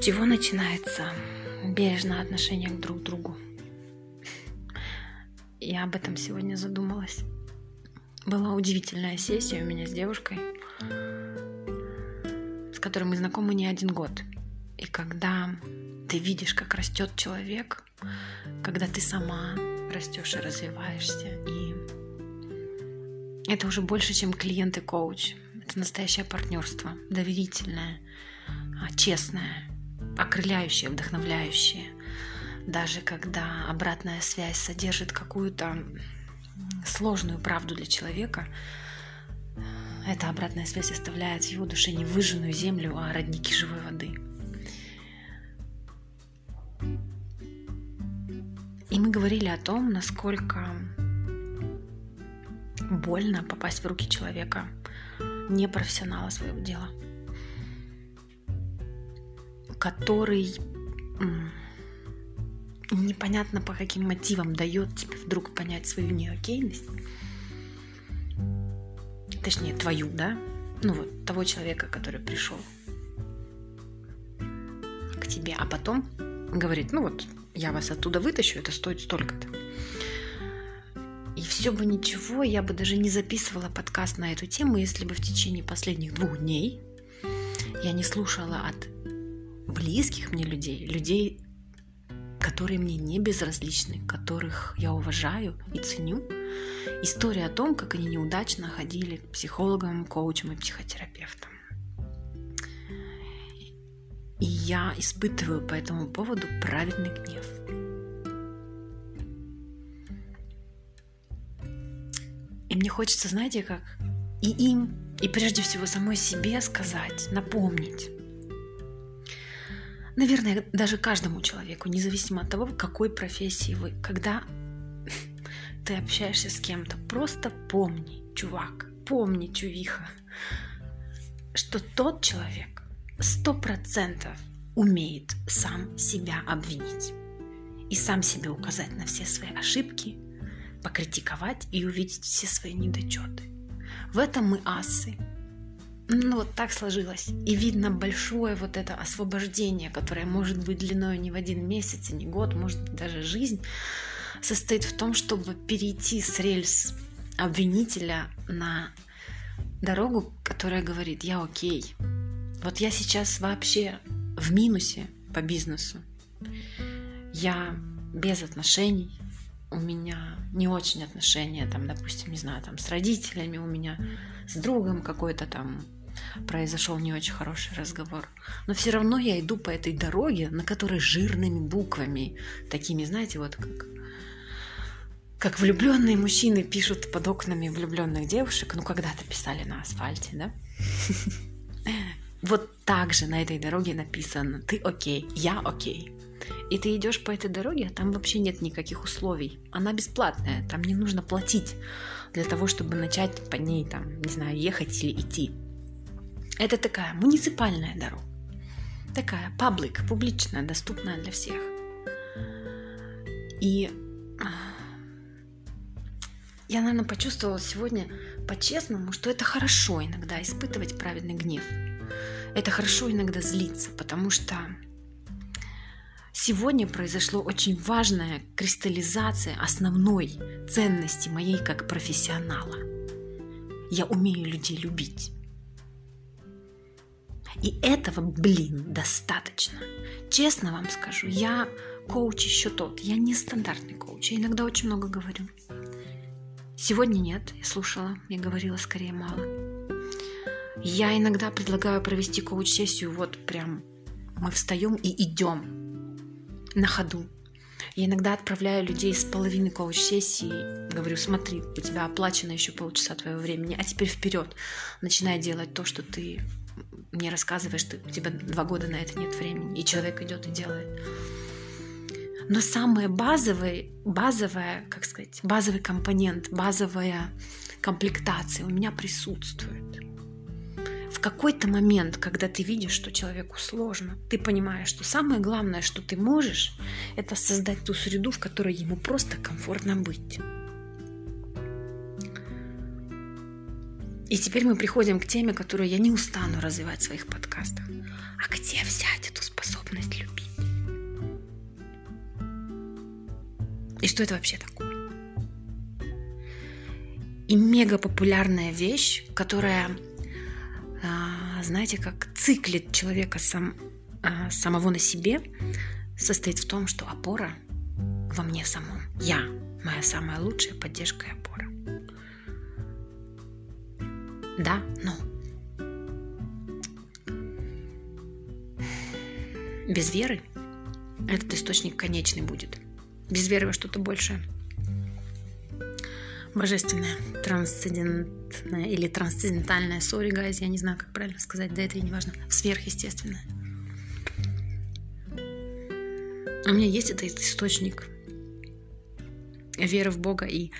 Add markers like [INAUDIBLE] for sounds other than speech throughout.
Чего начинается бережное отношение к друг другу? Я об этом сегодня задумалась. Была удивительная сессия у меня с девушкой, с которой мы знакомы не один год. И когда ты видишь, как растет человек, когда ты сама растешь и развиваешься, и это уже больше, чем клиент и коуч. Это настоящее партнерство, доверительное, а, честное, окрыляющее, вдохновляющее. Даже когда обратная связь содержит какую-то сложную правду для человека, эта обратная связь оставляет в его душе не выжженную землю, а родники живой воды. И мы говорили о том, насколько больно попасть в руки человека, не профессионала своего дела, который непонятно по каким мотивам дает тебе вдруг понять свою неокейность, точнее твою, да, ну вот того человека, который пришел к тебе, а потом говорит, ну вот я вас оттуда вытащу, это стоит столько-то. И все бы ничего, я бы даже не записывала подкаст на эту тему, если бы в течение последних двух дней я не слушала от близких мне людей, людей, которые мне не безразличны, которых я уважаю и ценю, история о том, как они неудачно ходили к психологам, коучам и психотерапевтам. И я испытываю по этому поводу праведный гнев. И мне хочется, знаете, как и им, и прежде всего самой себе сказать, напомнить. Наверное, даже каждому человеку, независимо от того, в какой профессии вы, когда [LAUGHS] ты общаешься с кем-то, просто помни, чувак, помни, чувиха, что тот человек сто процентов умеет сам себя обвинить и сам себе указать на все свои ошибки, покритиковать и увидеть все свои недочеты. В этом мы асы. Ну вот так сложилось. И видно большое вот это освобождение, которое может быть длиной не в один месяц, не год, может быть даже жизнь, состоит в том, чтобы перейти с рельс обвинителя на дорогу, которая говорит, я окей. Вот я сейчас вообще в минусе по бизнесу. Я без отношений, у меня не очень отношения, там, допустим, не знаю, там, с родителями, у меня с другом какой-то там произошел не очень хороший разговор. Но все равно я иду по этой дороге, на которой жирными буквами, такими, знаете, вот как как влюбленные мужчины пишут под окнами влюбленных девушек, ну когда-то писали на асфальте, да? Вот так же на этой дороге написано «Ты окей, я окей». И ты идешь по этой дороге, а там вообще нет никаких условий. Она бесплатная, там не нужно платить для того, чтобы начать по ней, там, не знаю, ехать или идти. Это такая муниципальная дорога. Такая паблик, публичная, доступная для всех. И а, я, наверное, почувствовала сегодня по-честному, что это хорошо иногда испытывать праведный гнев. Это хорошо иногда злиться, потому что Сегодня произошло очень важная кристаллизация основной ценности моей как профессионала. Я умею людей любить. И этого, блин, достаточно. Честно вам скажу, я коуч еще тот. Я не стандартный коуч. Я иногда очень много говорю. Сегодня нет, я слушала, я говорила скорее мало. Я иногда предлагаю провести коуч-сессию, вот прям мы встаем и идем на ходу. Я иногда отправляю людей с половины коуч-сессии, говорю, смотри, у тебя оплачено еще полчаса твоего времени, а теперь вперед, начинай делать то, что ты мне рассказываешь, что у тебя два года на это нет времени, и человек идет и делает. Но самое базовое, базовое, как сказать, базовый компонент, базовая комплектация у меня присутствует в какой-то момент, когда ты видишь, что человеку сложно, ты понимаешь, что самое главное, что ты можешь, это создать ту среду, в которой ему просто комфортно быть. И теперь мы приходим к теме, которую я не устану развивать в своих подкастах. А где взять эту способность? любить. И что это вообще такое? И мега популярная вещь, которая, а, знаете, как циклит человека сам, а, самого на себе, состоит в том, что опора во мне самом. Я моя самая лучшая поддержка и опора. Да, но без веры этот источник конечный будет. Без веры во что-то большее. Божественное, трансцендентное или трансцендентальное, сори, guys, я не знаю, как правильно сказать, да это и не важно, сверхъестественное. У меня есть этот источник веры в Бога, и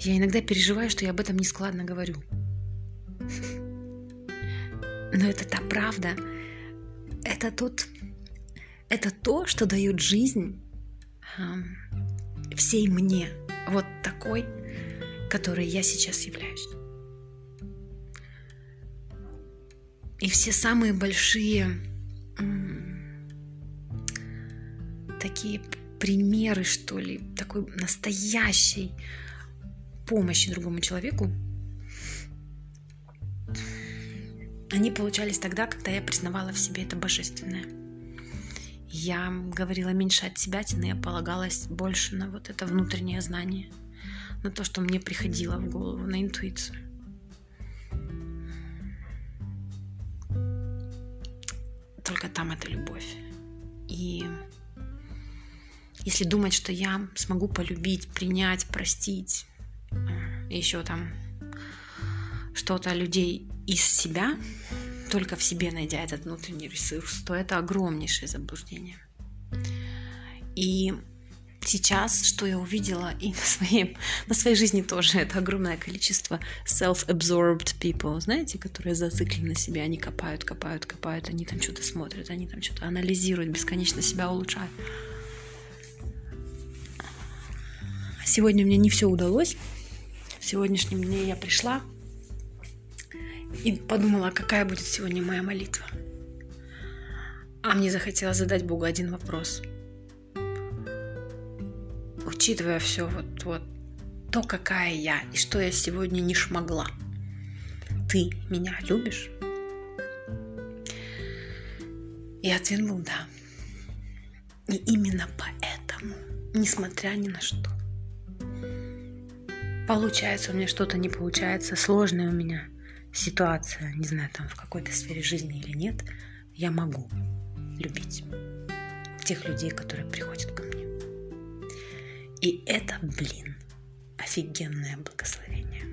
я иногда переживаю, что я об этом не складно говорю. Но это та правда. Это тот, это то, что дает жизнь э, всей мне, вот такой, которой я сейчас являюсь. И все самые большие такие примеры, что ли, такой настоящей помощи другому человеку, они получались тогда, когда я признавала в себе это божественное. Я говорила меньше от себя, но я полагалась больше на вот это внутреннее знание, на то, что мне приходило в голову, на интуицию. Только там это любовь. И если думать, что я смогу полюбить, принять, простить, еще там что-то людей из себя, только в себе найдя этот внутренний ресурс, то это огромнейшее заблуждение. И сейчас, что я увидела и на своей, на своей жизни тоже, это огромное количество self-absorbed people, знаете, которые зациклены на себе, они копают, копают, копают, они там что-то смотрят, они там что-то анализируют, бесконечно себя улучшают. Сегодня мне не все удалось. В сегодняшнем дне я пришла и подумала, какая будет сегодня моя молитва. А мне захотелось задать Богу один вопрос. Учитывая все вот, вот то, какая я и что я сегодня не шмогла, ты меня любишь? И ответ был да. И именно поэтому, несмотря ни на что, получается у меня что-то не получается, сложная у меня ситуация, не знаю, там в какой-то сфере жизни или нет, я могу любить тех людей, которые приходят ко мне. И это, блин, офигенное благословение.